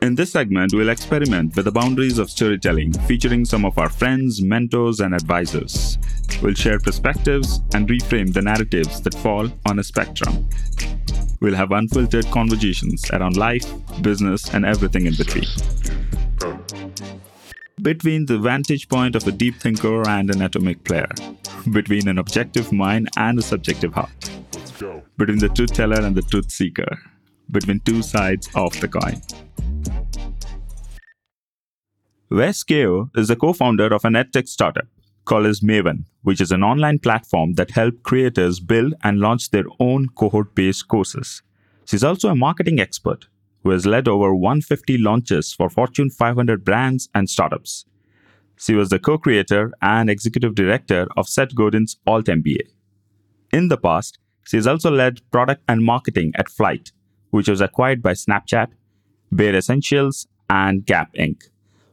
In this segment, we'll experiment with the boundaries of storytelling, featuring some of our friends, mentors, and advisors. We'll share perspectives and reframe the narratives that fall on a spectrum. We'll have unfiltered conversations around life, business, and everything in between. Between the vantage point of a deep thinker and an atomic player, between an objective mind and a subjective heart, between the truth teller and the truth seeker, between two sides of the coin. Wes Kao is the co founder of an edtech startup called as Maven, which is an online platform that helps creators build and launch their own cohort based courses. She's also a marketing expert who has led over 150 launches for Fortune 500 brands and startups. She was the co creator and executive director of Seth Godin's Alt MBA. In the past, she has also led product and marketing at Flite, which was acquired by Snapchat, Bare Escentuals, and Gap Inc.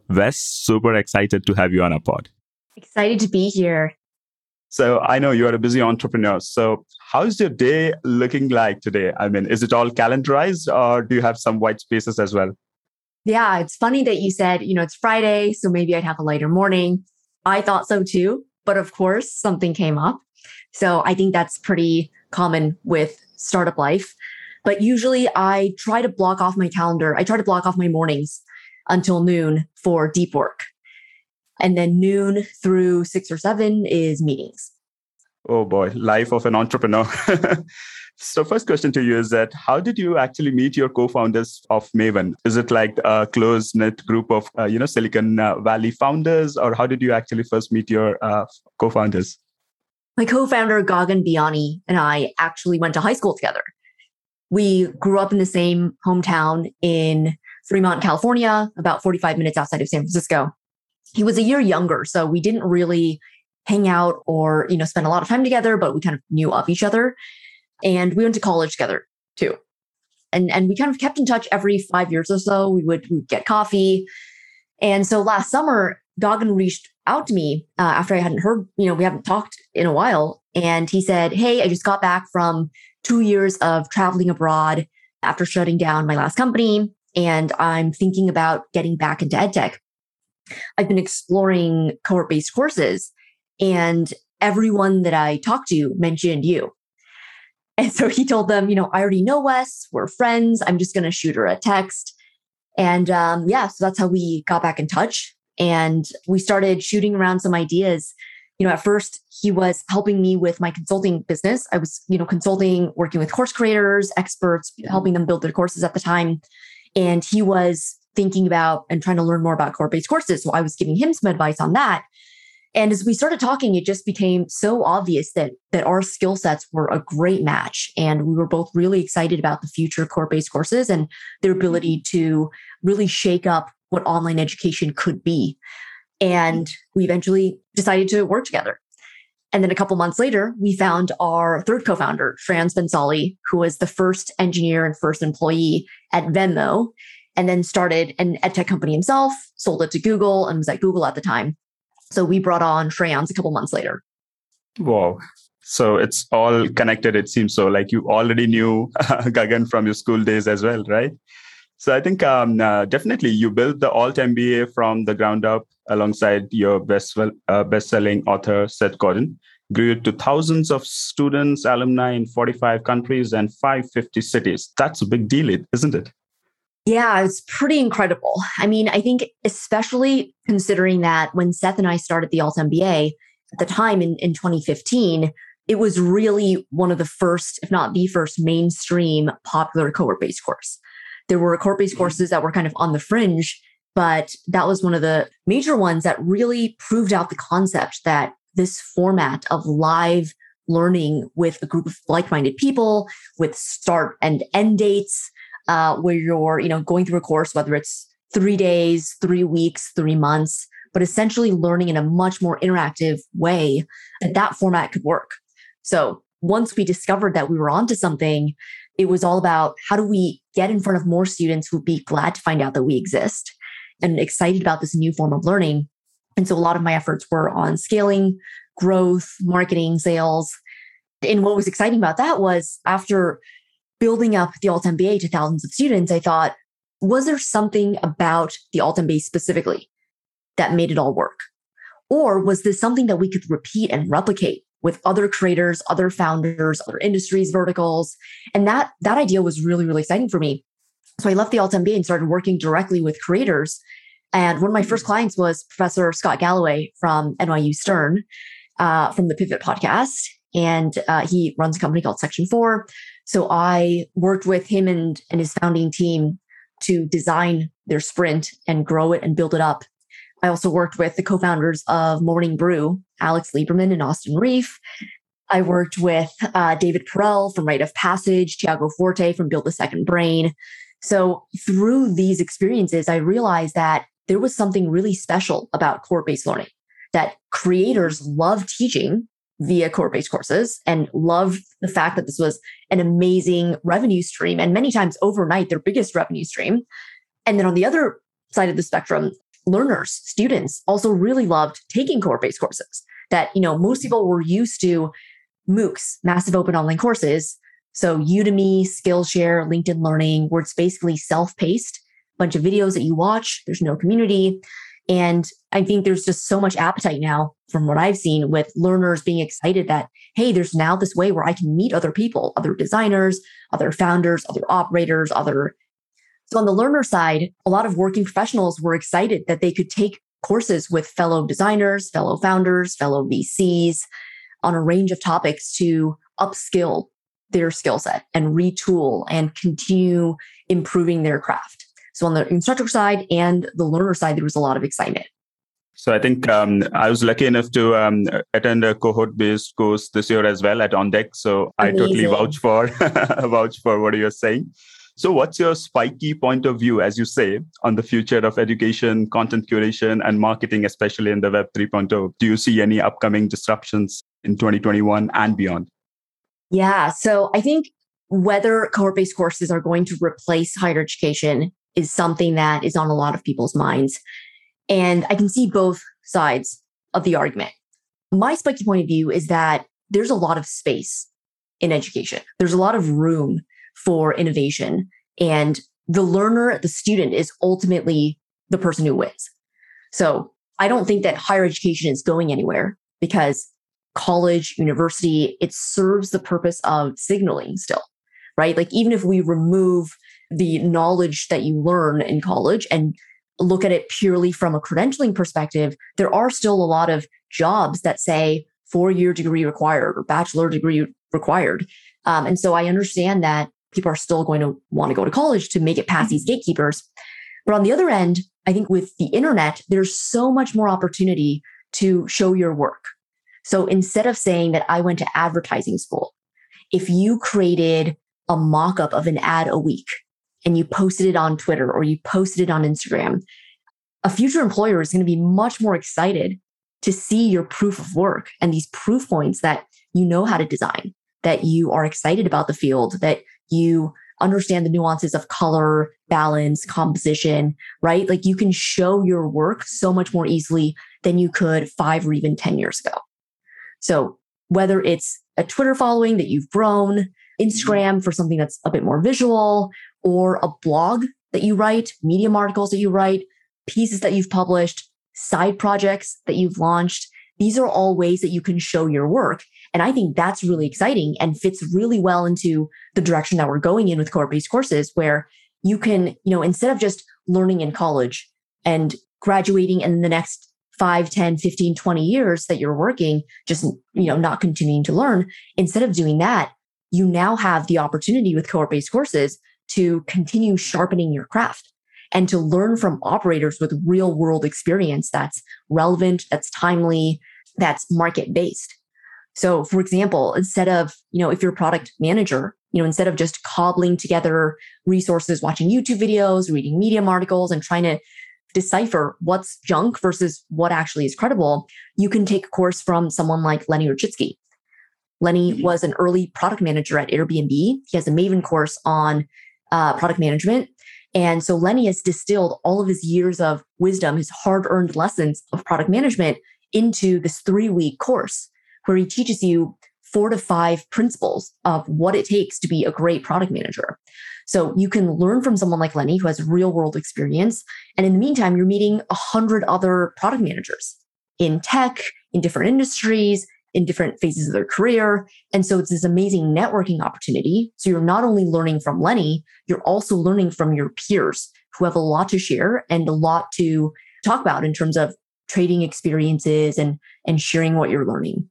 Wes, super excited to have you on our pod. Excited to be here. So I know you are a busy entrepreneur. So how's your day looking like today? I mean, is it all calendarized or do you have some white spaces as well? Yeah, it's funny that you said, you know, it's Friday, so maybe I'd have a lighter morning. I thought so too, but of course something came up. So I think that's pretty common with startup life. But usually I try to block off my calendar. I try to block off my mornings until noon for deep work. And then noon through six or seven is meetings. Oh boy, life of an entrepreneur. so first question to you is that how did you actually meet your co-founders of Maven? Is it like a close knit group of uh, you know Silicon uh, Valley founders, or how did you actually first meet your uh, co-founders? My co-founder Gagan Biyani and I actually went to high school together. We grew up in the same hometown in Fremont, California, about 45 minutes outside of San Francisco he was a year younger, so we didn't really hang out or, you know, spend a lot of time together, but we kind of knew of each other. And we went to college together too. And and we kind of kept in touch every five years or so. We would, we would get coffee. And so last summer, Gagan reached out to me uh, after I hadn't heard, you know, we haven't talked in a while. And he said, Hey, I just got back from two years of traveling abroad after shutting down my last company. And I'm thinking about getting back into edtech. I've been exploring cohort based courses and everyone that I talked to mentioned you. And so he told them, you know, I already know Wes, we're friends. I'm just going to shoot her a text. And um, yeah, so that's how we got back in touch. And we started shooting around some ideas. You know, at first he was helping me with my consulting business. I was, you know, consulting, working with course creators, experts, helping them build their courses at the time. And he was thinking about and trying to learn more about core based courses. So I was giving him some advice on that. And as we started talking, it just became so obvious that that our skill sets were a great match. And we were both really excited about the future of cohort based courses and their mm-hmm. ability to really shake up what online education could be. And we eventually decided to work together. And then a couple months later, we found our third co-founder, Shreyans Bhansali, who was the first engineer and first employee at Venmo and then started an edtech company himself, sold it to Google, and was at Google at the time. So we brought on Shreyans a couple months later. Wow. So it's all connected, it seems so. Like you already knew Gagan from your school days as well, right? So I think um, uh, definitely you built the Alt MBA from the ground up alongside your best uh, best-selling author Seth Godin. Grew it to thousands of students, alumni in 45 countries and 550 cities. That's a big deal, isn't it? Yeah, it's pretty incredible. I mean, I think especially considering that when Seth and I started the Alt MBA at the time in, in 2015, it was really one of the first, if not the first, mainstream popular cohort based course. There were cohort based mm-hmm. courses that were kind of on the fringe, but that was one of the major ones that really proved out the concept that this format of live learning with a group of like minded people with start and end dates uh, where you're, you know, going through a course, whether it's three days, three weeks, three months, but essentially learning in a much more interactive way that that format could work. So once we discovered that we were onto something, it was all about how do we get in front of more students who'd be glad to find out that we exist and excited about this new form of learning. And so a lot of my efforts were on scaling, growth, marketing, sales. And what was exciting about that was after building up the Alt MBA to thousands of students, I thought, was there something about the Alt MBA specifically that made it all work? Or was this something that we could repeat and replicate with other creators, other founders, other industries, verticals? And that, that idea was really, really exciting for me. So I left the Alt MBA and started working directly with creators. And one of my first clients was Professor Scott Galloway from NYU Stern, uh, from the Pivot podcast. And uh, he runs a company called Section 4. So I worked with him and, and his founding team to design their sprint and grow it and build it up. I also worked with the co-founders of Morning Brew, Alex Lieberman and Austin Rief. I worked with uh, David Perell from Write of Passage, Tiago Forte from Build the Second Brain. So through these experiences, I realized that there was something really special about core based learning that creators love teaching via core based courses and love the fact that this was an amazing revenue stream and many times overnight their biggest revenue stream. And then on the other side of the spectrum, learners, students also really loved taking core based courses that, you know, most people were used to MOOCs, massive open online courses. So Udemy, Skillshare, LinkedIn Learning, where it's basically self-paced, bunch of videos that you watch. There's no community. And I think there's just so much appetite now from what I've seen with learners being excited that, hey, there's now this way where I can meet other people, other designers, other founders, other operators, other. So on the learner side, a lot of working professionals were excited that they could take courses with fellow designers, fellow founders, fellow VCs on a range of topics to upskill their skill set and retool and continue improving their craft. So on the instructor side and the learner side, there was a lot of excitement. So I think um, I was lucky enough to um, attend a cohort-based course this year as well at OnDeck. So Amazing. I totally vouch for vouch for what you're saying. So what's your spiky point of view, as you say, on the future of education, content curation, and marketing, especially in the Web 3.0? Do you see any upcoming disruptions in 2021 and beyond? Yeah. So I think whether cohort-based courses are going to replace higher education is something that is on a lot of people's minds. And I can see both sides of the argument. My spiky point of view is that there's a lot of space in education. There's a lot of room for innovation and the learner, the student is ultimately the person who wins. So I don't think that higher education is going anywhere because college, university, it serves the purpose of signaling still, right? Like even if we remove the knowledge that you learn in college and look at it purely from a credentialing perspective, there are still a lot of jobs that say four year degree required or bachelor degree required. Um, and so I understand that people are still going to want to go to college to make it past these mm-hmm. gatekeepers. But on the other end, I think with the internet, there's so much more opportunity to show your work. So instead of saying that I went to advertising school, if you created a mock up of an ad a week and you posted it on Twitter or you posted it on Instagram, a future employer is going to be much more excited to see your proof of work and these proof points that you know how to design, that you are excited about the field, that you understand the nuances of color, balance, composition, right? Like you can show your work so much more easily than you could five or even 10 years ago. So whether it's a Twitter following that you've grown, Instagram for something that's a bit more visual, or a blog that you write, Medium articles that you write, pieces that you've published, side projects that you've launched. These are all ways that you can show your work. And I think that's really exciting and fits really well into the direction that we're going in with cohort based courses, where you can, you know, instead of just learning in college and graduating in the next 5, 10, 15, 20 years that you're working, just, you know, not continuing to learn, instead of doing that, you now have the opportunity with cohort based courses to continue sharpening your craft and to learn from operators with real world experience that's relevant, that's timely, that's market based. So, for example, instead of, you know, if you're a product manager, you know, instead of just cobbling together resources, watching YouTube videos, reading Medium articles, and trying to decipher what's junk versus what actually is credible, you can take a course from someone like Lenny Rachitsky. Lenny mm-hmm. was an early product manager at Airbnb. He has a Maven course on uh, product management. And so Lenny has distilled all of his years of wisdom, his hard earned lessons of product management into this three week course where he teaches you four to five principles of what it takes to be a great product manager. So you can learn from someone like Lenny who has real world experience. And in the meantime, you're meeting a hundred other product managers in tech, in different industries, in different phases of their career. And so it's this amazing networking opportunity. So you're not only learning from Lenny, you're also learning from your peers who have a lot to share and a lot to talk about in terms of trading experiences and and sharing what you're learning.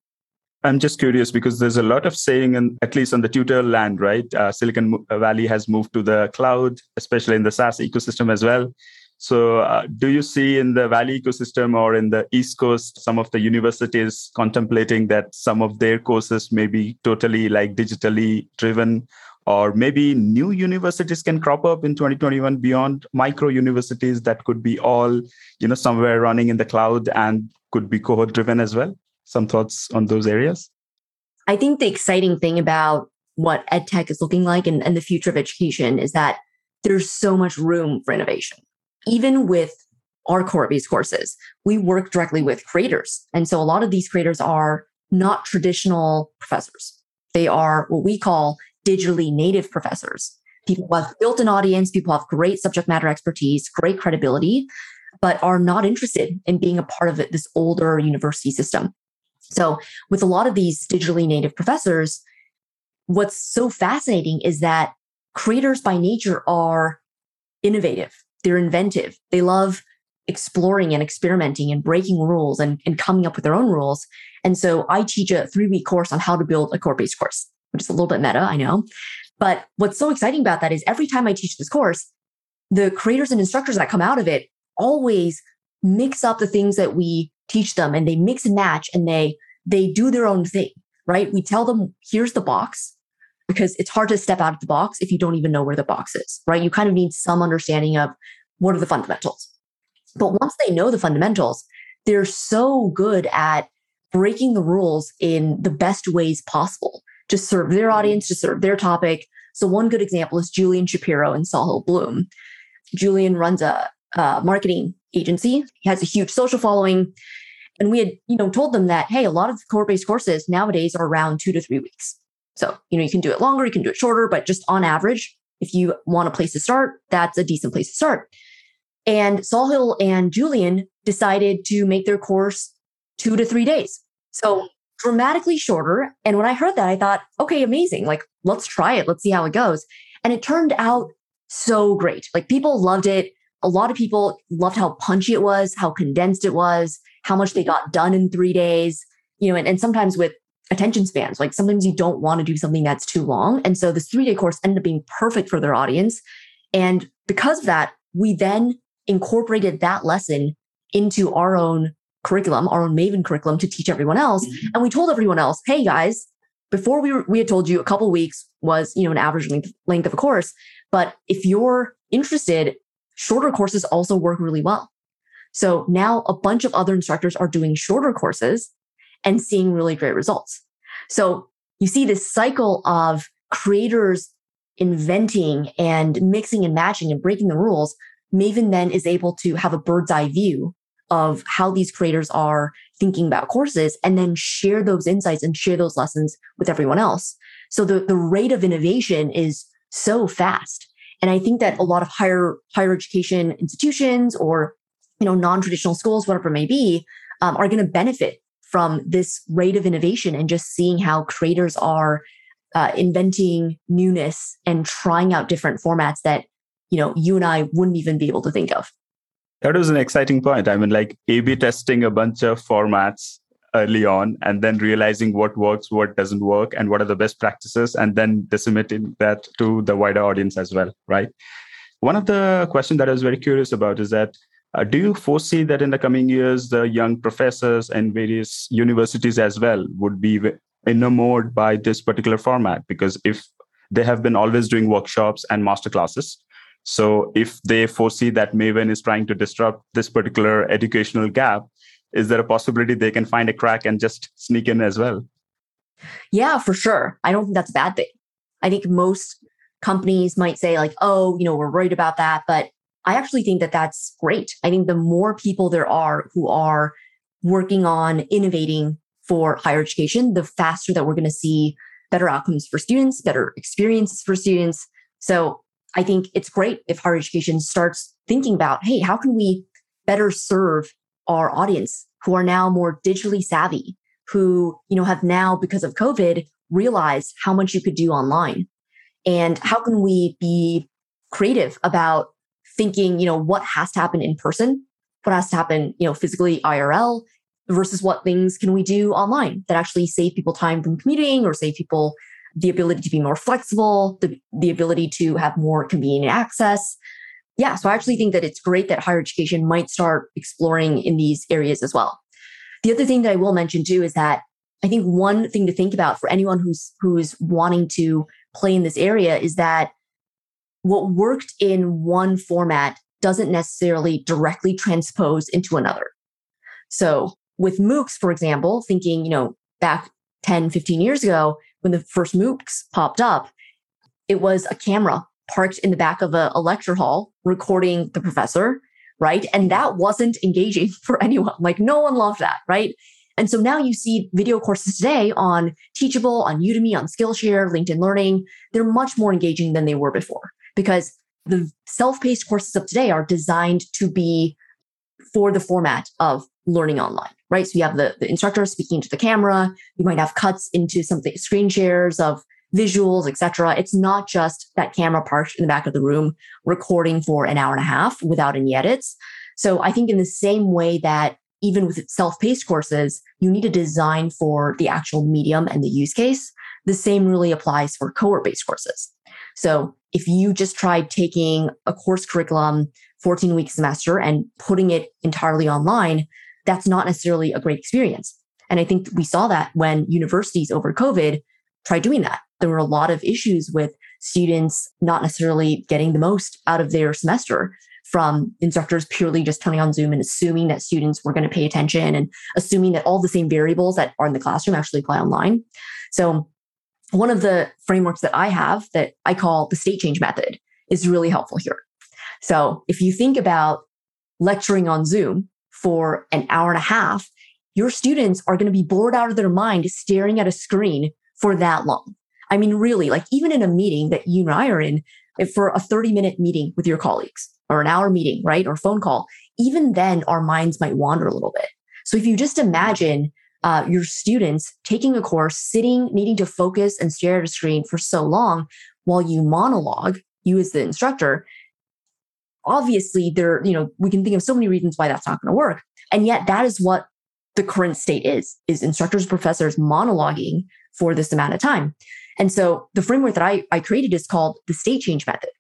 I'm just curious because there's a lot of saying, and at least on the tutor land, right? Uh, Silicon Valley has moved to the cloud, especially in the SaaS ecosystem as well. So, uh, do you see in the Valley ecosystem or in the East Coast some of the universities contemplating that some of their courses may be totally like digitally driven, or maybe new universities can crop up in 2021 beyond micro universities that could be all, you know, somewhere running in the cloud and could be cohort driven as well? Some thoughts on those areas? I think the exciting thing about what edtech is looking like and, and the future of education is that there's so much room for innovation even with our core based courses, we work directly with creators. And so a lot of these creators are not traditional professors. They are what we call digitally native professors. People who have built an audience, people have great subject matter expertise, great credibility, but are not interested in being a part of this older university system. So with a lot of these digitally native professors, what's so fascinating is that creators by nature are innovative they're inventive. They love exploring and experimenting and breaking rules and, and coming up with their own rules. And so I teach a three week course on how to build a core based course, which is a little bit meta, I know. But what's so exciting about that is every time I teach this course, the creators and instructors that come out of it always mix up the things that we teach them and they mix and match and they they do their own thing, right? We tell them, here's the box because it's hard to step out of the box if you don't even know where the box is, right? You kind of need some understanding of what are the fundamentals. But once they know the fundamentals, they're so good at breaking the rules in the best ways possible to serve their audience, to serve their topic. So one good example is Julian Shapiro and Sahil Bloom. Julian runs a, a marketing agency. He has a huge social following. And we had, you know, told them that, hey, a lot of core-based courses nowadays are around two to three weeks. So, you know, you can do it longer, you can do it shorter, but just on average, if you want a place to start, that's a decent place to start. And Sahil and Julian decided to make their course two to three days. So dramatically shorter. And when I heard that, I thought, okay, amazing. Like, let's try it. Let's see how it goes. And it turned out so great. Like, people loved it. A lot of people loved how punchy it was, how condensed it was, how much they got done in three days. You know, and, and sometimes with attention spans. Like sometimes you don't want to do something that's too long. And so this three day course ended up being perfect for their audience. And because of that, we then incorporated that lesson into our own curriculum, our own Maven curriculum to teach everyone else. Mm-hmm. And we told everyone else, hey guys, before we were, we had told you a couple weeks was, you know, an average length, length of a course. But if you're interested, shorter courses also work really well. So now a bunch of other instructors are doing shorter courses and seeing really great results. So you see this cycle of creators inventing and mixing and matching and breaking the rules. Maven then is able to have a bird's eye view of how these creators are thinking about courses and then share those insights and share those lessons with everyone else. So the, the rate of innovation is so fast. And I think that a lot of higher, higher education institutions or, you know, non-traditional schools, whatever it may be, um, are going to benefit from this rate of innovation and just seeing how creators are uh, inventing newness and trying out different formats that you know you and I wouldn't even be able to think of. That was an exciting point. I mean, like A/B testing a bunch of formats early on, and then realizing what works, what doesn't work, and what are the best practices, and then disseminating that to the wider audience as well, right? One of the questions that I was very curious about is that uh, do you foresee that in the coming years, the young professors and various universities as well would be enamored by this particular format? Because if they have been always doing workshops and master classes, so if they foresee that Maven is trying to disrupt this particular educational gap, is there a possibility they can find a crack and just sneak in as well? Yeah, for sure. I don't think that's a bad thing. I think most companies might say like, oh, you know, we're worried about that, but I actually think that that's great. I think the more people there are who are working on innovating for higher education, the faster that we're going to see better outcomes for students, better experiences for students. So I think it's great if higher education starts thinking about, hey, how can we better serve our audience who are now more digitally savvy, who, you know, have now because of COVID realized how much you could do online. And how can we be creative about thinking, you know, what has to happen in person, what has to happen, you know, physically IRL versus what things can we do online that actually save people time from commuting or save people the ability to be more flexible, the, the ability to have more convenient access. Yeah, so I actually think that it's great that higher education might start exploring in these areas as well. The other thing that I will mention too is that I think one thing to think about for anyone who's who's wanting to play in this area is that what worked in one format doesn't necessarily directly transpose into another. So with MOOCs, for example, thinking, you know, back 10, 15 years ago, when the first MOOCs popped up, it was a camera parked in the back of a, a lecture hall recording the professor, right? And mm-hmm. that wasn't engaging for anyone. Like no one loved that, right? And so now you see video courses today on Teachable, on Udemy, on Skillshare, LinkedIn Learning. They're much more engaging than they were before because the self-paced courses of today are designed to be for the format of learning online, right? So you have the, the instructor speaking to the camera. You might have cuts into something, screen shares of visuals, etc. It's not just that camera parked in the back of the room recording for an hour and a half without any edits. So I think in the same way that even with self-paced courses, you need to design for the actual medium and the use case. The same really applies for cohort-based courses. So if you just tried taking a course curriculum 14 week semester and putting it entirely online, that's not necessarily a great experience. And I think we saw that when universities over COVID tried doing that. There were a lot of issues with students not necessarily getting the most out of their semester from instructors purely just turning on Zoom and assuming that students were going to pay attention and assuming that all the same variables that are in the classroom actually apply online. So one of the frameworks that I have that I call the state change method is really helpful here. So if you think about lecturing on Zoom for an hour and a half, your students are going to be bored out of their mind staring at a screen for that long. I mean, really, like even in a meeting that you and I are in, for a 30 minute meeting with your colleagues or an hour meeting, right? Or phone call, even then our minds might wander a little bit. So if you just imagine uh, your students taking a course, sitting, needing to focus and stare at a screen for so long while you monologue, you as the instructor, obviously there, you know, we can think of so many reasons why that's not going to work. And yet that is what the current state is, is instructors, professors monologuing for this amount of time. And so the framework that I, I created is called the state change method.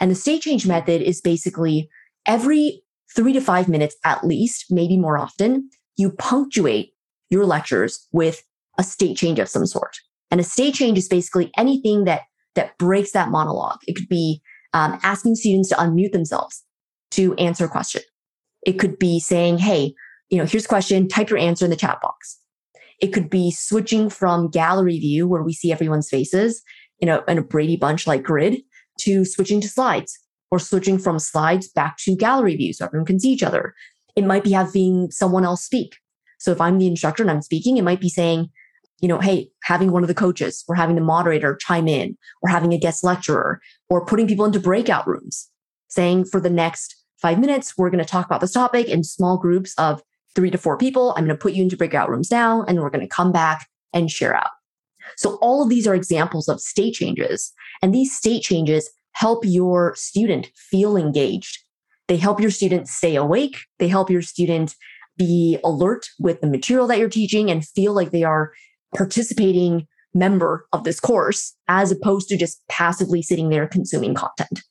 And the state change method is basically every three to five minutes at least, maybe more often, you punctuate your lectures with a state change of some sort. And a state change is basically anything that that breaks that monologue. It could be um, asking students to unmute themselves to answer a question. It could be saying, "Hey, you know, here's a question. Type your answer in the chat box." It could be switching from gallery view, where we see everyone's faces in a, in a Brady Bunch like grid, to switching to slides, or switching from slides back to gallery view so everyone can see each other. It might be having someone else speak. So if I'm the instructor and I'm speaking, it might be saying, you know, hey, having one of the coaches or having the moderator chime in or having a guest lecturer or putting people into breakout rooms, saying for the next five minutes, we're going to talk about this topic in small groups of three to four people. I'm going to put you into breakout rooms now, and we're going to come back and share out. So all of these are examples of state changes. And these state changes help your student feel engaged. They help your student stay awake. They help your student be alert with the material that you're teaching and feel like they are participating member of this course as opposed to just passively sitting there consuming content.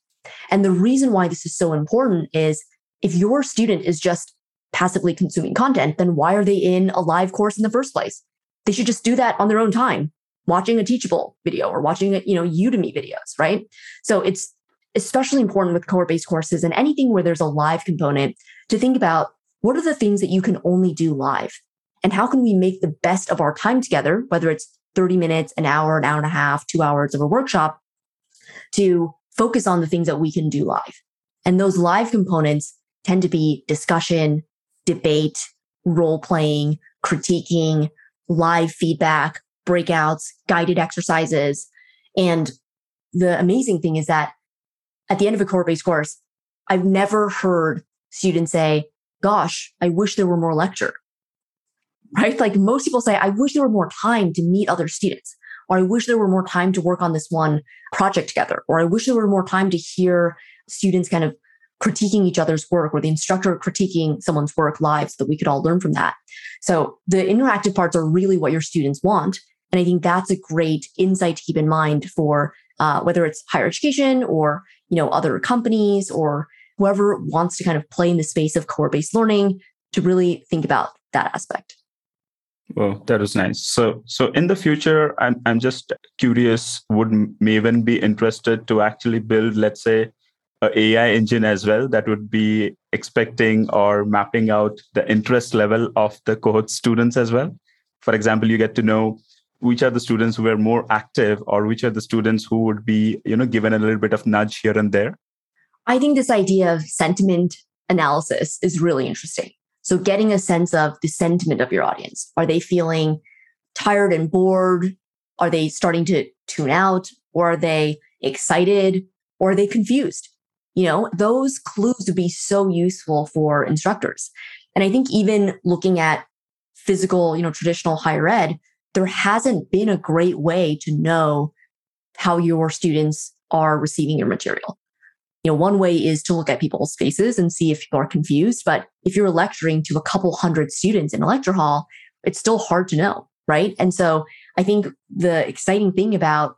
And the reason why this is so important is if your student is just passively consuming content, then why are they in a live course in the first place? They should just do that on their own time, watching a teachable video or watching, you know, Udemy videos, right? So it's especially important with cohort based courses and anything where there's a live component to think about what are the things that you can only do live? And how can we make the best of our time together, whether it's 30 minutes, an hour, an hour and a half, two hours of a workshop, to focus on the things that we can do live? And those live components tend to be discussion, debate, role playing, critiquing, live feedback, breakouts, guided exercises. And the amazing thing is that at the end of a core based course, I've never heard students say, gosh, I wish there were more lecture. Right? Like most people say, I wish there were more time to meet other students, or I wish there were more time to work on this one project together, or I wish there were more time to hear students kind of critiquing each other's work or the instructor critiquing someone's work live so that we could all learn from that. So the interactive parts are really what your students want. And I think that's a great insight to keep in mind for uh, whether it's higher education or you know other companies or whoever wants to kind of play in the space of core based learning to really think about that aspect. Well, that was nice. So, so in the future, I'm I'm just curious. Would Maven be interested to actually build, let's say, a AI engine as well that would be expecting or mapping out the interest level of the cohort students as well? For example, you get to know which are the students who are more active or which are the students who would be, you know, given a little bit of nudge here and there. I think this idea of sentiment analysis is really interesting. So, getting a sense of the sentiment of your audience. Are they feeling tired and bored? Are they starting to tune out? Or are they excited? Or are they confused? You know, those clues would be so useful for instructors. And I think even looking at physical, you know, traditional higher ed, there hasn't been a great way to know how your students are receiving your material you know, one way is to look at people's faces and see if people are confused. But if you're lecturing to a couple hundred students in a lecture hall, it's still hard to know. Right. And so I think the exciting thing about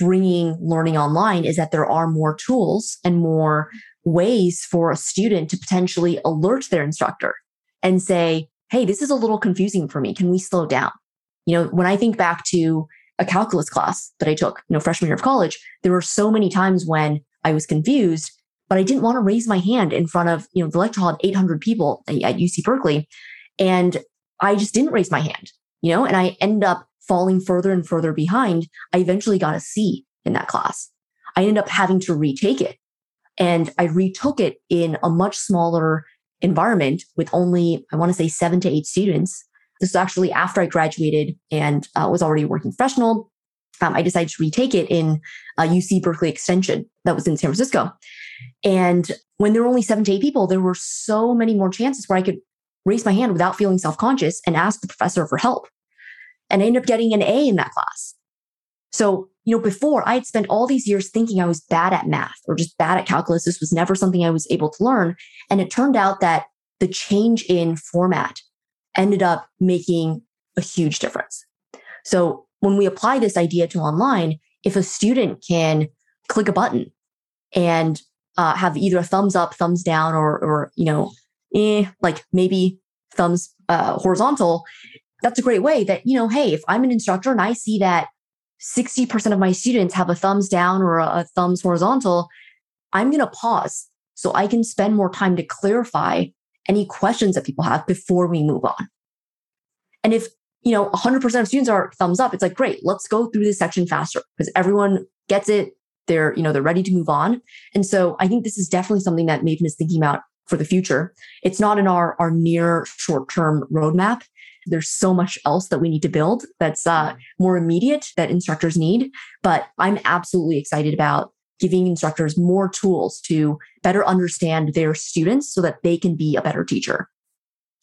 bringing learning online is that there are more tools and more ways for a student to potentially alert their instructor and say, Hey, this is a little confusing for me. Can we slow down? You know, when I think back to a calculus class that I took, you know, freshman year of college, there were so many times when I was confused, but I didn't want to raise my hand in front of, you know, the lecture hall had 800 people at UC Berkeley. And I just didn't raise my hand, you know, and I ended up falling further and further behind. I eventually got a C in that class. I ended up having to retake it. And I retook it in a much smaller environment with only, I want to say, seven to eight students. This was actually after I graduated and uh, was already working professional um, I decided to retake it in uh, UC Berkeley Extension that was in San Francisco. And when there were only seven to eight people, there were so many more chances where I could raise my hand without feeling self conscious and ask the professor for help. And I ended up getting an A in that class. So, you know, before I had spent all these years thinking I was bad at math or just bad at calculus. This was never something I was able to learn. And it turned out that the change in format ended up making a huge difference. So when we apply this idea to online, if a student can click a button and uh, have either a thumbs up, thumbs down, or or you know, eh, like maybe thumbs uh, horizontal, that's a great way. That you know, hey, if I'm an instructor and I see that 60% of my students have a thumbs down or a, a thumbs horizontal, I'm going to pause so I can spend more time to clarify any questions that people have before we move on. And if you know, 100% of students are thumbs up. It's like, great, let's go through this section faster because everyone gets it. They're, you know, they're ready to move on. And so I think this is definitely something that Maven is thinking about for the future. It's not in our, our near short term roadmap. There's so much else that we need to build that's uh, more immediate that instructors need. But I'm absolutely excited about giving instructors more tools to better understand their students so that they can be a better teacher.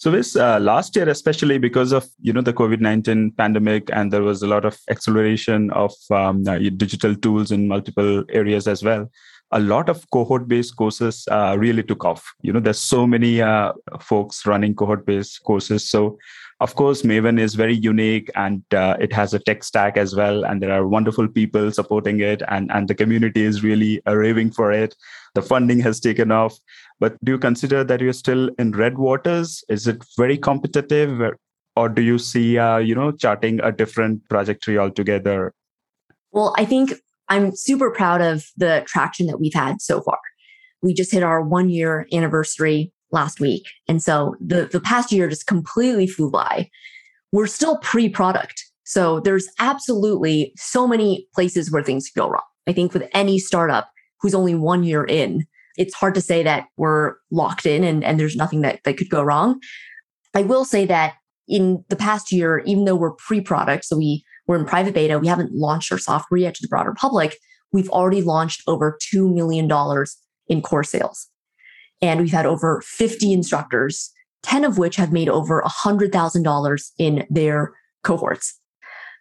So this uh, last year, especially because of you know the COVID nineteen pandemic, and there was a lot of acceleration of um, uh, digital tools in multiple areas as well. A lot of cohort-based courses uh, really took off. You know, there's so many uh, folks running cohort-based courses. So of course, Maven is very unique and uh, it has a tech stack as well. And there are wonderful people supporting it, and, and the community is really raving for it. The funding has taken off. But do you consider that you're still in red waters? Is it very competitive? Or do you see, uh, you know, charting a different trajectory altogether? Well, I think I'm super proud of the traction that we've had so far. We just hit our one year anniversary last week. And so the, the past year just completely flew by. We're still pre product. So there's absolutely so many places where things go wrong. I think with any startup who's only one year in, it's hard to say that we're locked in and, and there's nothing that, that could go wrong. I will say that in the past year, even though we're pre-product, so we we're in private beta, we haven't launched our software yet to the broader public. We've already launched over $2 million in core sales. And we've had over 50 instructors, 10 of which have made over $100,000 in their cohorts,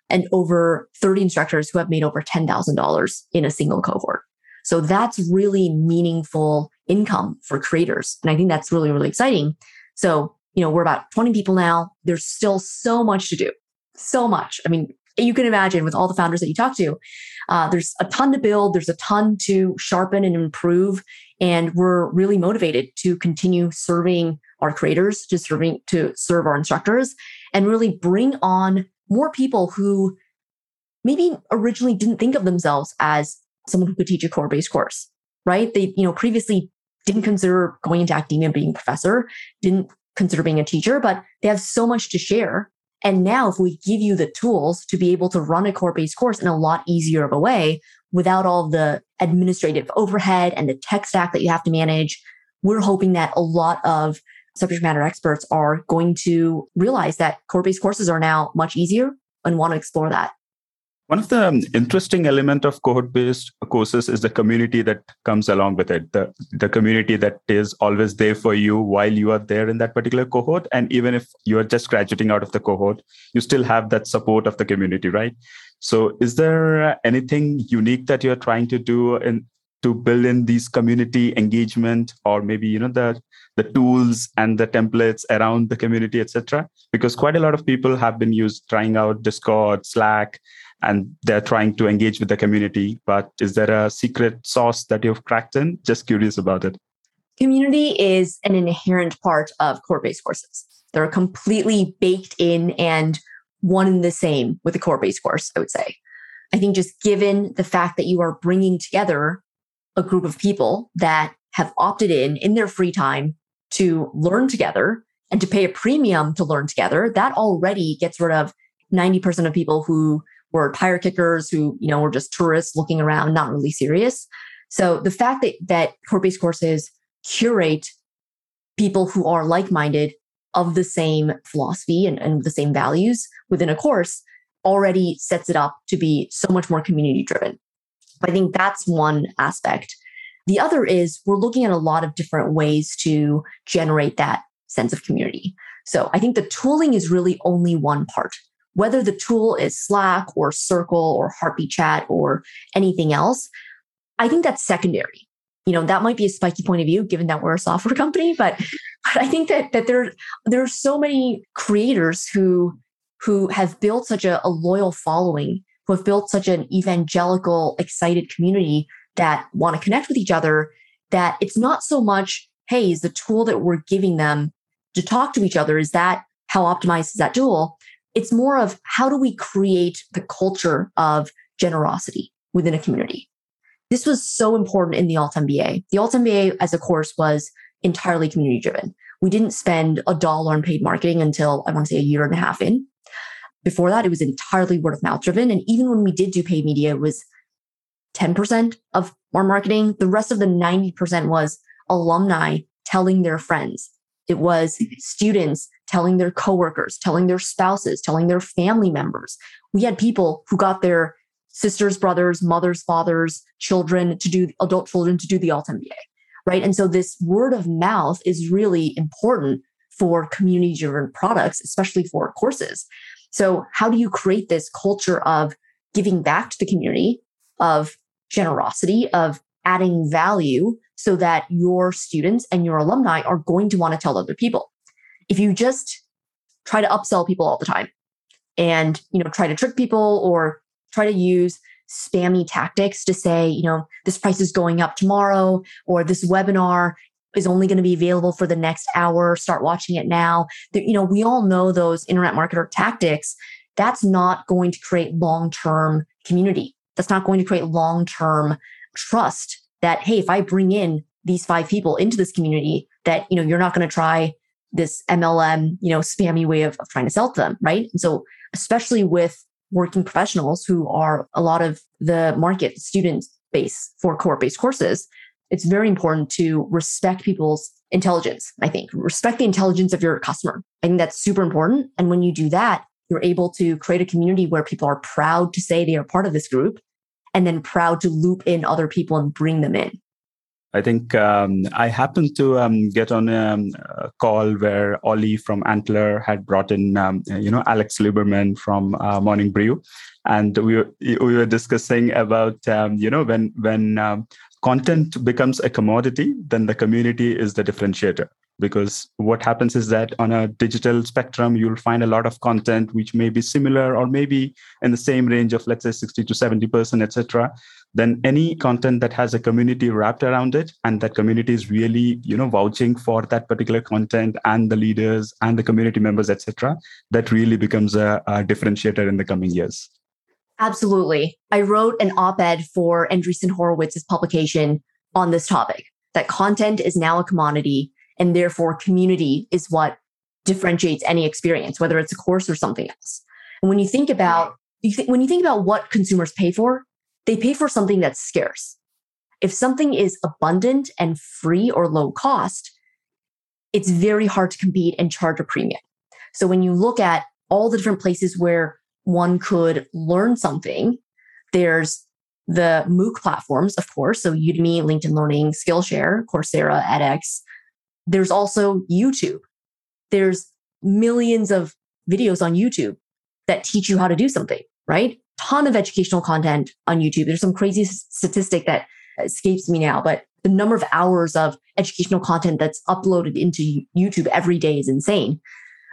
and over 30 instructors who have made over $10,000 in a single cohort. So that's really meaningful income for creators. And I think that's really, really exciting. So, you know, we're about 20 people now. There's still so much to do. So much. I mean, you can imagine with all the founders that you talk to, uh, there's a ton to build, there's a ton to sharpen and improve. And we're really motivated to continue serving our creators, to serving to serve our instructors, and really bring on more people who maybe originally didn't think of themselves as someone who could teach a core based course, right? They, you know, previously didn't consider going into academia being a professor, didn't consider being a teacher, but they have so much to share. And now, if we give you the tools to be able to run a core based course in a lot easier of a way without all the administrative overhead and the tech stack that you have to manage, we're hoping that a lot of subject matter experts are going to realize that core based courses are now much easier and want to explore that. One of the um, interesting element of cohort-based courses is the community that comes along with it. The, the community that is always there for you while you are there in that particular cohort. And even if you are just graduating out of the cohort, you still have that support of the community, right? So is there anything unique that you're trying to do in to build in these community engagement or maybe you know the the tools and the templates around the community etc because quite a lot of people have been used trying out discord slack and they're trying to engage with the community but is there a secret sauce that you've cracked in? Just curious about it. Community is an inherent part of core based courses. They're completely baked in and one and the same with a core based course i would say. I think just given the fact that you are bringing together a group of people that have opted in in their free time to learn together and to pay a premium to learn together, that already gets rid of 90% of people who were tire kickers, who, you know, were just tourists looking around, not really serious. So the fact that, that core-based courses curate people who are like-minded of the same philosophy and, and the same values within a course already sets it up to be so much more community driven. I think that's one aspect. The other is we're looking at a lot of different ways to generate that sense of community. So I think the tooling is really only one part. Whether the tool is Slack or Circle or Heartbeat Chat or anything else, I think that's secondary. You know, that might be a spiky point of view given that we're a software company, but, but I think that that there, there are so many creators who who have built such a, a loyal following who have built such an evangelical, excited community that want to connect with each other that it's not so much, hey, is the tool that we're giving them to talk to each other, is that how optimized is that tool? It's more of how do we create the culture of generosity within a community? This was so important in the Alt MBA. The Alt MBA as a course was entirely community driven. We didn't spend a dollar on paid marketing until I want to say a year and a half in. Before that, it was entirely word of mouth driven. And even when we did do paid media, it was 10% of our marketing. The rest of the 90% was alumni telling their friends. It was mm-hmm. students telling their coworkers, telling their spouses, telling their family members. We had people who got their sisters, brothers, mothers, fathers, children to do adult children to do the alt MBA, right? And so this word of mouth is really important for community driven products, especially for courses. So, how do you create this culture of giving back to the community, of generosity, of adding value so that your students and your alumni are going to want to tell other people? If you just try to upsell people all the time and, you know, try to trick people or try to use spammy tactics to say, you know, this price is going up tomorrow or this webinar is only going to be available for the next hour. Start watching it now. You know, we all know those internet marketer tactics. That's not going to create long term community. That's not going to create long term trust that, hey, if I bring in these five people into this community, that, you know, you're not going to try this MLM, you know, spammy way of, of trying to sell to them. Right. And so, especially with working professionals who are a lot of the market student base for core based courses, it's very important to respect people's intelligence. I think respect the intelligence of your customer. I think that's super important. And when you do that, you're able to create a community where people are proud to say they are part of this group and then proud to loop in other people and bring them in. I think um, I happened to um, get on um, a call where Ollie from Antler had brought in, um, you know, Alex Lieberman from uh, Morning Brew, and we were, we were discussing about, um, you know, when when um, content becomes a commodity, then the community is the differentiator. Because what happens is that on a digital spectrum, you'll find a lot of content which may be similar or maybe in the same range of, let's say, 60 to 70%, etc then any content that has a community wrapped around it and that community is really you know vouching for that particular content and the leaders and the community members etc that really becomes a, a differentiator in the coming years. Absolutely. I wrote an op-ed for andreessen horowitz's publication on this topic that content is now a commodity and therefore community is what differentiates any experience whether it's a course or something else and when you think about you th- when you think about what consumers pay for they pay for something that's scarce. If something is abundant and free or low cost, it's very hard to compete and charge a premium. So when you look at all the different places where one could learn something, there's the MOOC platforms, of course. So Udemy, LinkedIn Learning, Skillshare, Coursera, edX. There's also YouTube. There's millions of videos on YouTube that teach you how to do something, right? ton of educational content on YouTube. There's some crazy statistic that escapes me now, but the number of hours of educational content that's uploaded into YouTube every day is insane.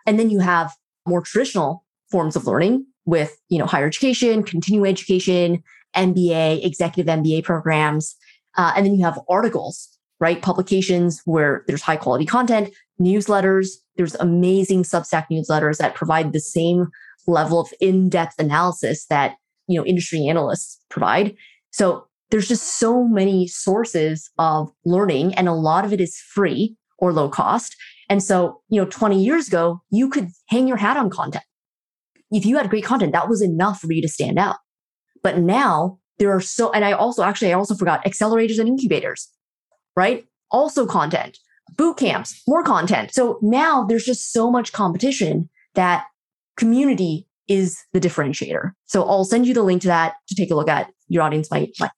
And then you have more traditional forms of learning with, you know, higher education, continuing education, MBA, executive MBA programs. Uh, and then you have articles, right? Publications where there's high quality content, newsletters. There's amazing Substack newsletters that provide the same level of in-depth analysis that you know industry analysts provide so there's just so many sources of learning and a lot of it is free or low cost and so you know 20 years ago you could hang your hat on content if you had great content that was enough for you to stand out but now there are so and i also actually i also forgot accelerators and incubators right also content boot camps more content so now there's just so much competition that community is the differentiator. So I'll send you the link to that to take a look at. Your audience might. might.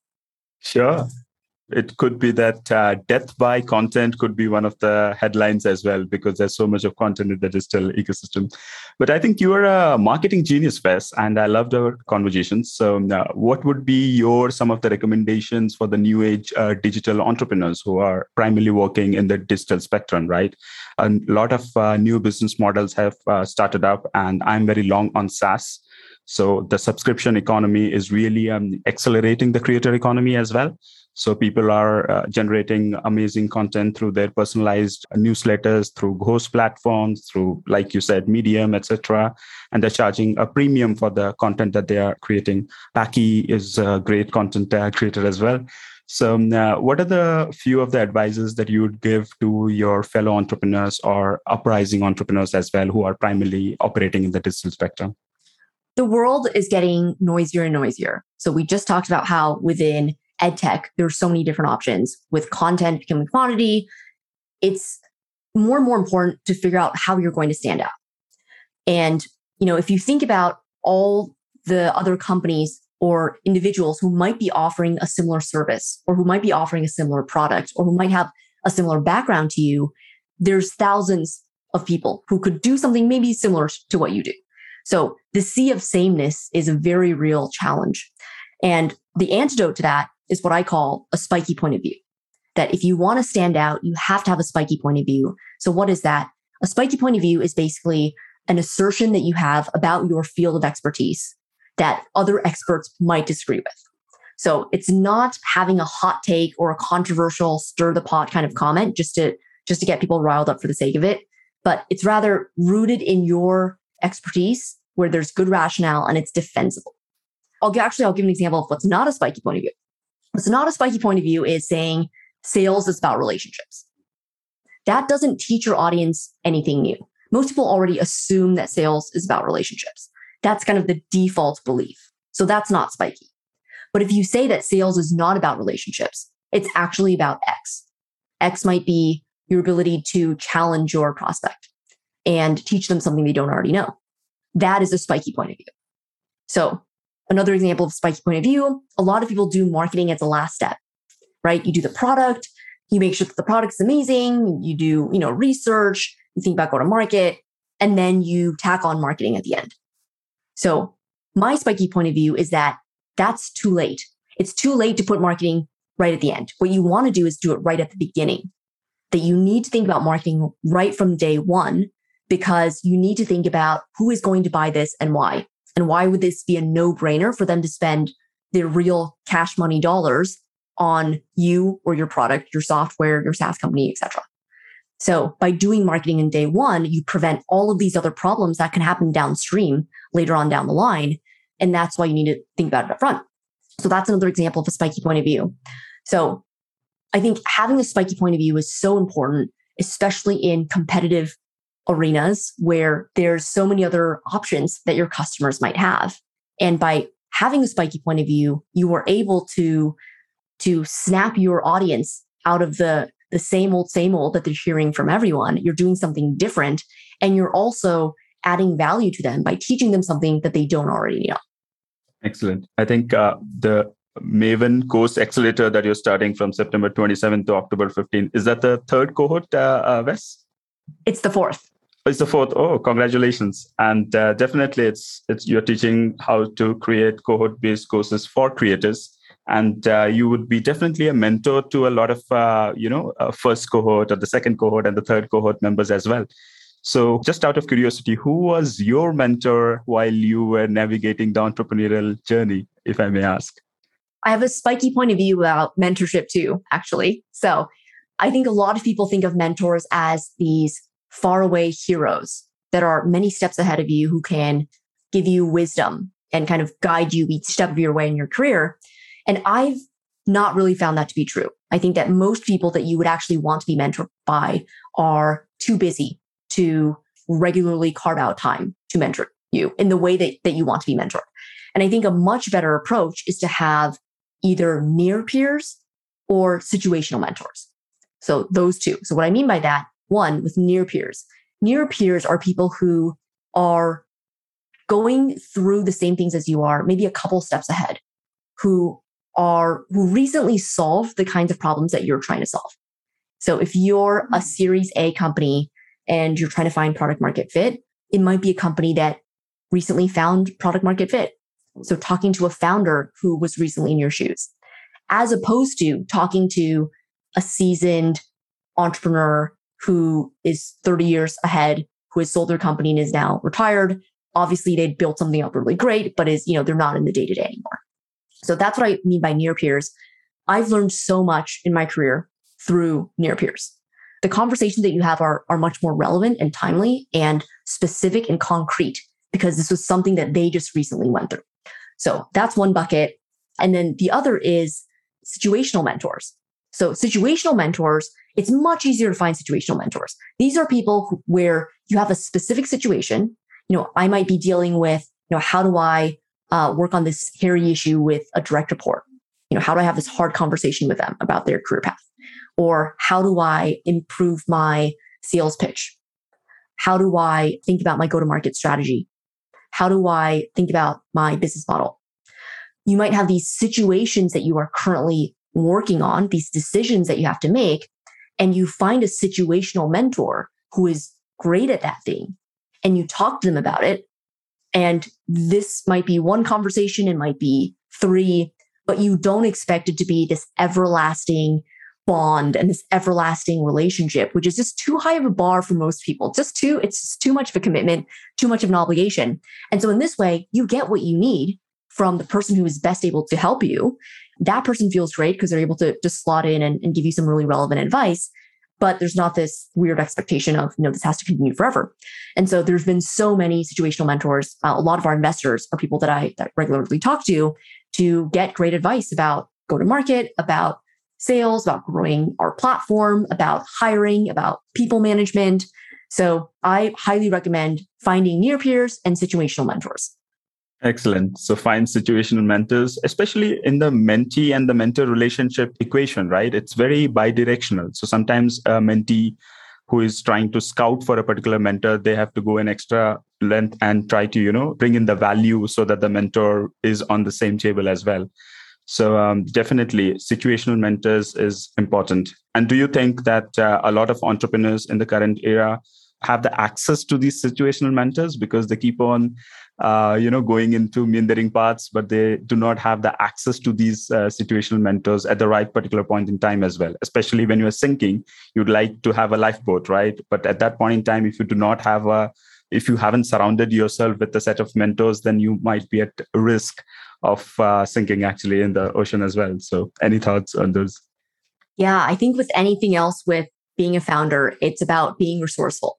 Sure it could be that uh, death by content could be one of the headlines as well because there's so much of content in the digital ecosystem. But i think you are a marketing genius Wes and i loved our conversations so uh, what would be your some of the recommendations for the new age uh, digital entrepreneurs who are primarily working in the digital spectrum right? A lot of uh, new business models have uh, started up and i'm very long on saas. So the subscription economy is really um, accelerating the creator economy as well so people are uh, generating amazing content through their personalized newsletters, through host platforms, through, like you said, Medium, etc. And they're charging a premium for the content that they are creating. Packy is a great content uh, creator as well. So, um, uh, what are the few of the advices that you would give to your fellow entrepreneurs or uprising entrepreneurs as well who are primarily operating in the digital spectrum? The world is getting noisier and noisier. So, we just talked about how within ed tech, there's so many different options with content becoming quantity. It's more and more important to figure out how you're going to stand out. And, you know, if you think about all the other companies or individuals who might be offering a similar service or who might be offering a similar product or who might have a similar background to you, there's thousands of people who could do something maybe similar to what you do. So the sea of sameness is a very real challenge. And the antidote to that is what I call a spiky point of view. That if you want to stand out, you have to have a spiky point of view. So what is that? A spiky point of view is basically an assertion that you have about your field of expertise that other experts might disagree with. So it's not having a hot take or a controversial stir the pot kind of comment just to just to get people riled up for the sake of it, but it's rather rooted in your expertise where there's good rationale and it's defensible. I'll actually I'll give an example of what's not a spiky point of view. What's not a spiky point of view is saying sales is about relationships. That doesn't teach your audience anything new. Most people already assume that sales is about relationships. That's kind of the default belief. So that's not spiky. But if you say that sales is not about relationships, It's actually about X. X might be your ability to challenge your prospect and teach them something they don't already know. That is a spiky point of view. So another example of spiky point of view, a lot of people do marketing as a last step, right? You do the product, you make sure that the product's amazing, you do, you know, research, you think about go to market, and then you tack on marketing at the end. So my spiky point of view is that that's too late. It's too late to put marketing right at the end. What you want to do is do it right at the beginning. That you need to think about marketing right from day one because you need to think about who is going to buy this and why. And why would this be a no brainer for them to spend their real cash money dollars on you or your product, your software, your SaaS company, etc. So by doing marketing in day one, you prevent all of these other problems that can happen downstream later on down the line. And that's why you need to think about it up front. So that's another example of a spiky point of view. So I think having a spiky point of view is so important, especially in competitive arenas where there's so many other options that your customers might have. And by having a spiky point of view, you are able to, to snap your audience out of the the same old, same old that they're hearing from everyone. You're doing something different. And you're also adding value to them by teaching them something that they don't already know. Excellent. I think uh, the Maven course accelerator that you're starting from September 27th to October 15th, is that the third cohort, uh, uh, Wes? It's the fourth. It's the fourth. Oh, congratulations! And uh, definitely, it's it's you're teaching how to create cohort-based courses for creators and uh, you would be definitely a mentor to a lot of uh, you know uh, first cohort or the second cohort and the third cohort members as well so just out of curiosity who was your mentor while you were navigating the entrepreneurial journey if i may ask i have a spiky point of view about mentorship too actually so i think a lot of people think of mentors as these faraway heroes that are many steps ahead of you who can give you wisdom and kind of guide you each step of your way in your career and I've not really found that to be true. I think that most people that you would actually want to be mentored by are too busy to regularly carve out time to mentor you in the way that, that you want to be mentored. And I think a much better approach is to have either near peers or situational mentors. So those two. So what I mean by that, one with near peers. Near peers are people who are going through the same things as you are, maybe a couple steps ahead, who are who recently solved the kinds of problems that you're trying to solve. So if you're a mm-hmm. series A company and you're trying to find product market fit, it might be a company that recently found product market fit. So talking to a founder who was recently in your shoes, as opposed to talking to a seasoned entrepreneur who is 30 years ahead, who has sold their company and is now retired. Obviously, they built something up really great, but is, you know, they're not in the day to day anymore. So that's what I mean by near peers. I've learned so much in my career through near peers. The conversations that you have are, are much more relevant and timely and specific and concrete because this was something that they just recently went through. So that's one bucket. And then the other is situational mentors. So situational mentors, it's much easier to find situational mentors. These are people who, where you have a specific situation. You know, I might be dealing with, you know, how do I uh, work on this hairy issue with a direct report? You know, how do I have this hard conversation with them about their career path? Or how do I improve my sales pitch? How do I think about my go to market strategy? How do I think about my business model? You might have these situations that you are currently working on, these decisions that you have to make, and you find a situational mentor who is great at that thing and you talk to them about it and this might be one conversation, it might be three, but you don't expect it to be this everlasting bond and this everlasting relationship, which is just too high of a bar for most people. Just too, it's just too much of a commitment, too much of an obligation. And so in this way, you get what you need from the person who is best able to help you. That person feels great because they're able to just slot in and, and give you some really relevant advice but there's not this weird expectation of you know this has to continue forever and so there's been so many situational mentors uh, a lot of our investors are people that i that regularly talk to to get great advice about go to market about sales about growing our platform about hiring about people management so i highly recommend finding near peers and situational mentors Excellent. So find situational mentors, especially in the mentee and the mentor relationship equation, right? It's very bidirectional. So sometimes a mentee who is trying to scout for a particular mentor, they have to go an extra length and try to, you know, bring in the value so that the mentor is on the same table as well. So um, definitely situational mentors is important. And do you think that uh, a lot of entrepreneurs in the current era have the access to these situational mentors because they keep on uh, you know going into meandering paths but they do not have the access to these uh, situational mentors at the right particular point in time as well. Especially when you're sinking you'd like to have a lifeboat right? But at that point in time if you do not have a if you haven't surrounded yourself with a set of mentors then you might be at risk of uh, sinking actually in the ocean as well. So any thoughts on those? Yeah i think with anything else with being a founder it's about being resourceful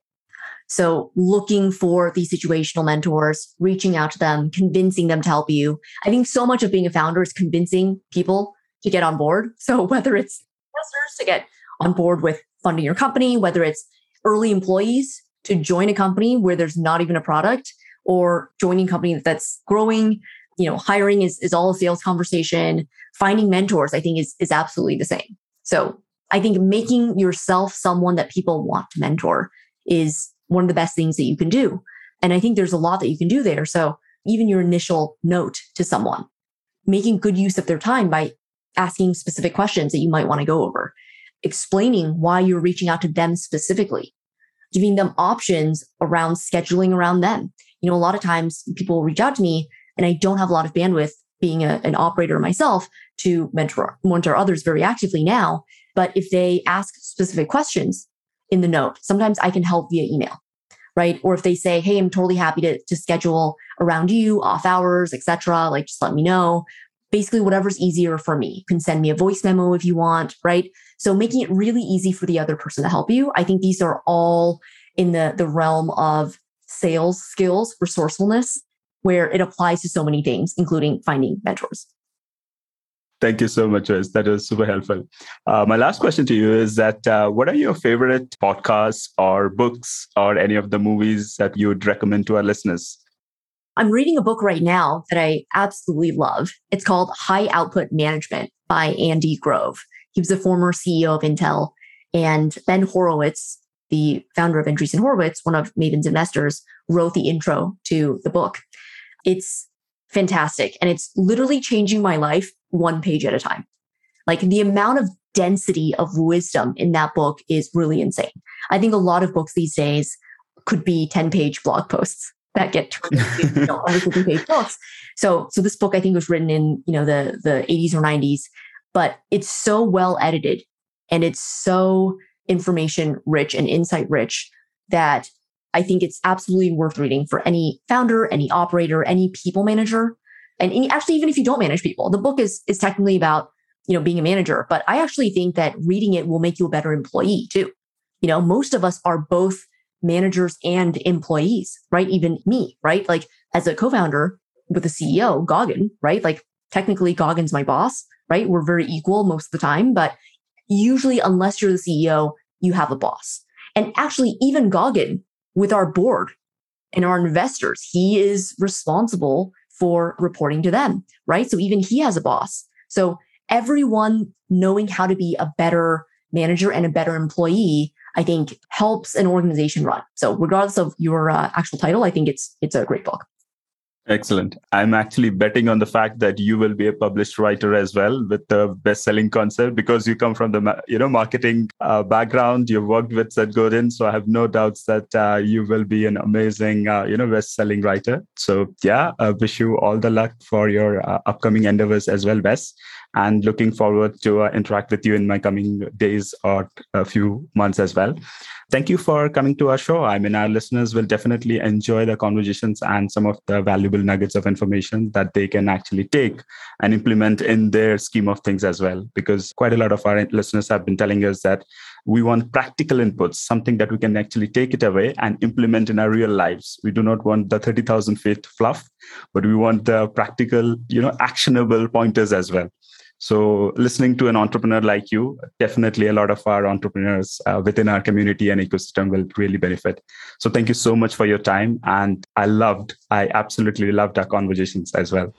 so looking for these situational mentors, reaching out to them, convincing them to help you. I think so much of being a founder is convincing people to get on board. So whether it's investors to get on board with funding your company, whether it's early employees to join a company where there's not even a product or joining a company that's growing, you know, hiring is, is all a sales conversation. Finding mentors, I think is, is absolutely the same. So I think making yourself someone that people want to mentor is one of the best things that you can do. And I think there's a lot that you can do there. So even your initial note to someone, making good use of their time by asking specific questions that you might want to go over, explaining why you're reaching out to them specifically, giving them options around scheduling around them. You know, a lot of times people reach out to me and I don't have a lot of bandwidth being a, an operator myself to mentor, mentor others very actively now. But if they ask specific questions, in the note. Sometimes I can help via email, right? Or if they say, "Hey, I'm totally happy to to schedule around you, off hours, etc." Like, just let me know. Basically, whatever's easier for me. You can send me a voice memo if you want, right? So making it really easy for the other person to help you. I think these are all in the the realm of sales skills, resourcefulness, where it applies to so many things, including finding mentors. Thank you so much, Wes. That was super helpful. Uh, my last question to you is that uh, what are your favorite podcasts or books or any of the movies that you would recommend to our listeners? I'm reading a book right now that I absolutely love. It's called High Output Management by Andy Grove. He was a former CEO of Intel, and Ben Horowitz, the founder of Andreessen Horowitz, one of Maven's investors, wrote the intro to the book. It's fantastic. And it's literally changing my life one page at a time. Like the amount of density of wisdom in that book is really insane. I think a lot of books these days could be 10 page blog posts that get turned into you know, 150 page books. So, so this book I think was written in, you know, the, the 80s or 90s, but it's so well edited and it's so information rich and insight rich that I think it's absolutely worth reading for any founder, any operator, any people manager. And actually, even if you don't manage people, the book is, is technically about, you know, being a manager. But I actually think that reading it will make you a better employee too. You know, most of us are both managers and employees, right? Even me, right? Like as a co-founder with the CEO, Gagan right? Like technically Gagan's my boss, right? We're very equal most of the time, but usually unless you're the CEO, you have a boss. And actually, even Gagan with our board and our investors. He is responsible for reporting to them, right? So even he has a boss. So everyone knowing how to be a better manager and a better employee, I think helps an organization run. So regardless of your uh, actual title, I think it's it's a great book. Excellent. I'm actually betting on the fact that you will be a published writer as well with the best-selling concept because you come from the you know marketing uh, background. You've worked with Seth Godin, so I have no doubts that uh, you will be an amazing uh, you know best-selling writer. So yeah, I wish you all the luck for your uh, upcoming endeavors as well, Wes. And looking forward to uh, interact with you in my coming days or a few months as well thank you for coming to our show. I mean, our listeners will definitely enjoy the conversations and some of the valuable nuggets of information that they can actually take and implement in their scheme of things as well. Because quite a lot of our listeners have been telling us that we want practical inputs, something that we can actually take it away and implement in our real lives. We do not want the 30,000 feet fluff, but we want the practical, you know, actionable pointers as well. So, listening to an entrepreneur like you, definitely a lot of our entrepreneurs uh, within our community and ecosystem will really benefit. So, thank you so much for your time. And I loved, I absolutely loved our conversations as well.